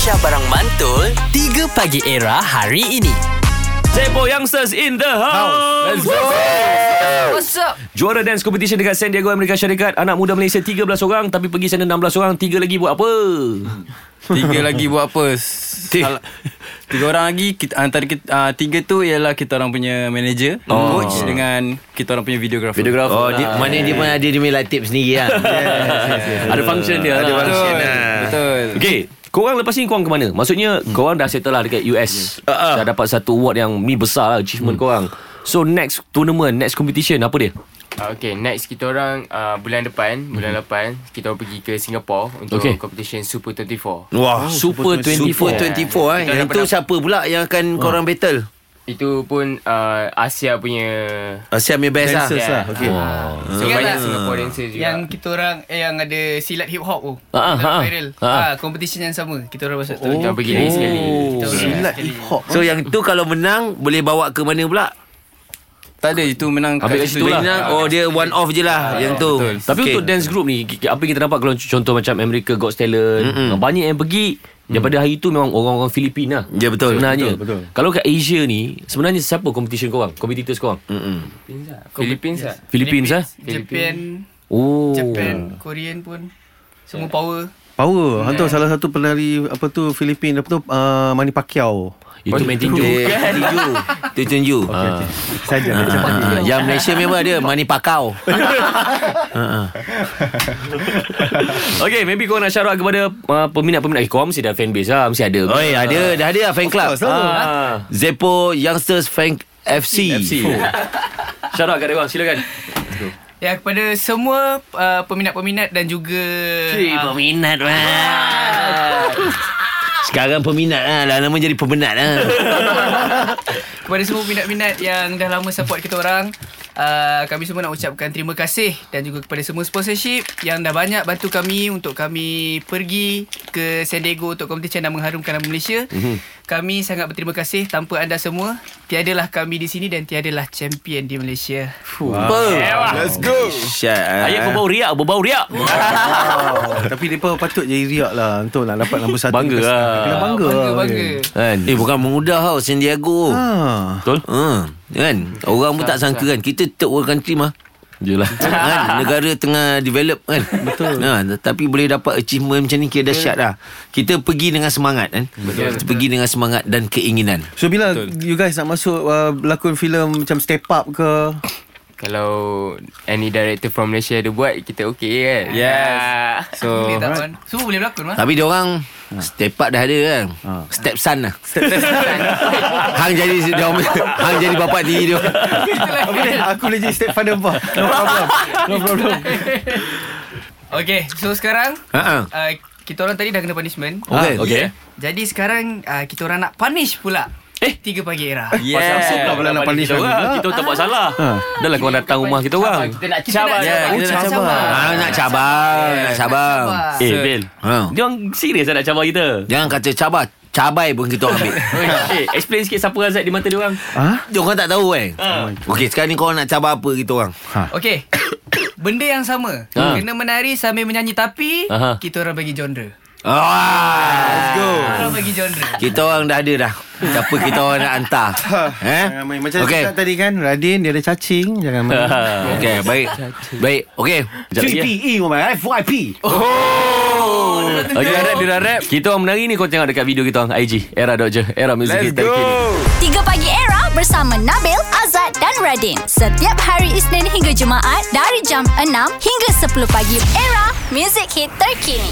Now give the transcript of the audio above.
Aisyah Barang Mantul 3 Pagi Era hari ini Zepo Youngsters in the house. Let's go. What's up? Juara dance competition dekat San Diego Amerika Syarikat. Anak muda Malaysia 13 orang tapi pergi sana 16 orang. Tiga lagi buat apa? Tiga lagi buat apa? Salah. Tiga orang lagi kita, Antara kita, uh, Tiga tu ialah Kita orang punya manager oh. Coach Dengan Kita orang punya videographer Videographer. Oh, dia, mana dia pun ada dia punya light tip sendiri lah. Ada function dia Ada lah. function Betul lah. Betul Okay. Korang lepas ni korang ke mana? Maksudnya hmm. korang dah settle lah dekat US. Uh, uh. Dah dapat satu award yang ni besar lah achievement hmm. korang. So next tournament, next competition apa dia? Uh, okay, next kita orang uh, bulan depan, bulan depan kita orang pergi ke Singapore untuk Okay. competition Super 24. Wah, Super 24. Super 24 eh. Kita Yang dapat tu dah- siapa pula yang akan korang battle? Itu pun uh, Asia punya Asia punya best lah. Dancers lah. Okay. So Ingat banyak tak? Singapore dancer juga. Yang kita orang eh, yang ada silat hip hop tu. Ah, ah, ah. viral. Ah, ah. Ah, competition yang sama. Kita orang masuk tu. kita orang pergi lagi sekali. Kita orang Silat hip hop So yang tu kalau menang boleh bawa ke mana pula? Tak ada itu menang Ambil kat situ lah. Menang, oh dia one off je lah yang tu. betul. Tapi okay. untuk dance group ni Apa yang kita nampak Kalau contoh macam America Got Talent Mm-mm. Banyak yang pergi Daripada hari tu Memang orang-orang Filipina Ya, betul. Sebenarnya Betul, betul. Kalau kat Asia ni Sebenarnya siapa competition korang Competitors korang Mm-mm. Philippines lah. Philippines ah. Japan, Oh Japan, Korean pun semua power. Power. Hantu salah satu penari Apa tu Filipin Apa tu uh, Manny Pacquiao. Itu main tinju Tinju. Tu tunju. okay, okay. Saja macam Ah, yang Malaysia memang ada Mani Pakau. Okay maybe korang nak shout out Kepada uh, peminat-peminat eh, Korang mesti dah fanbase lah Mesti ada. Oh, ada dah ada lah fan club. ah. Zepo Youngsters Fan FC. FC out kat dia korang Silakan Ya kepada semua uh, peminat-peminat dan juga uh, peminat lah. Sekarang peminat lah. Lah nama jadi peminat lah. kepada semua peminat-peminat yang dah lama support kita orang. Uh, kami semua nak ucapkan terima kasih dan juga kepada semua sponsorship yang dah banyak bantu kami untuk kami pergi ke San Diego untuk kompetisi dan mengharumkan nama Malaysia. Mm-hmm. Kami sangat berterima kasih tanpa anda semua tiadalah kami di sini dan tiadalah champion di Malaysia. Let's go. Syat. Ayat berbau riak Berbau riak Tapi mereka patut jadi riak lah Untuk nak dapat nombor satu Bangga lah. Kena bangga Bangga, lah, bangga. Kan Eh bukan mudah tau San Diego. Ah. Betul Ha, kan? Orang pun tak sangka kan. Kita third world country mah. Yelah. Kan? Negara tengah develop kan. Betul. Ha, Tapi boleh dapat achievement macam ni Kira dahsyat lah. Kita pergi dengan semangat kan? Betul. Kita pergi dengan semangat dan keinginan. So bila you guys nak masuk uh, Lakon filem Macam step up ke Kalau any director from Malaysia ada buat, kita okay kan? Yes. So, Boleh tak kan? Semua boleh berlakon. Tapi dia orang Step up dah ada kan Step son lah Hang jadi dia orang, Hang jadi bapak diri dia Aku boleh Aku boleh jadi step father apa No problem No problem Okay, so sekarang Ha-ha. uh, kita orang tadi dah kena punishment. Okay. Ah, Okay Jadi sekarang uh, kita orang nak punish pula. Eh, tiga pagi era. Pasal apa pula pula nak punish kita orang? Kita tak buat salah Dah lah korang datang rumah kita orang kita nak Kita nak Ya, cabar. kita nak Oh, cabar. Ah, nak cabar, nak cabar. Eh Bil Ha. Dia orang serius lah nak cabar kita Jangan kata cabar, cabai pun kita orang ambil. Eh explain sikit Siapa Azad di mata dia orang Dia orang tak tahu kan. Okey, sekarang ni korang nak cabar apa kita orang? Okay. Benda yang sama. Ha. Kena menari sambil menyanyi tapi Aha. kita orang bagi genre. Ah, let's go. Kita orang bagi genre. Kita orang dah ada dah. Siapa kita orang nak hantar. eh? Jangan main Macam okay. tadi kan Radin dia ada cacing Jangan main Okey, baik. Baik. Okey. Sekejap lagi, eh. FYP Umar FYP Okay, dia rap, dia dah rap. Kita orang menari ni kau tengok dekat video kita orang IG. Era Dodger. Era Music Let's Hit terkini. 3 Pagi Era bersama Nabil, Azad dan Radin. Setiap hari Isnin hingga Jumaat dari jam 6 hingga 10 pagi. Era, music hit terkini.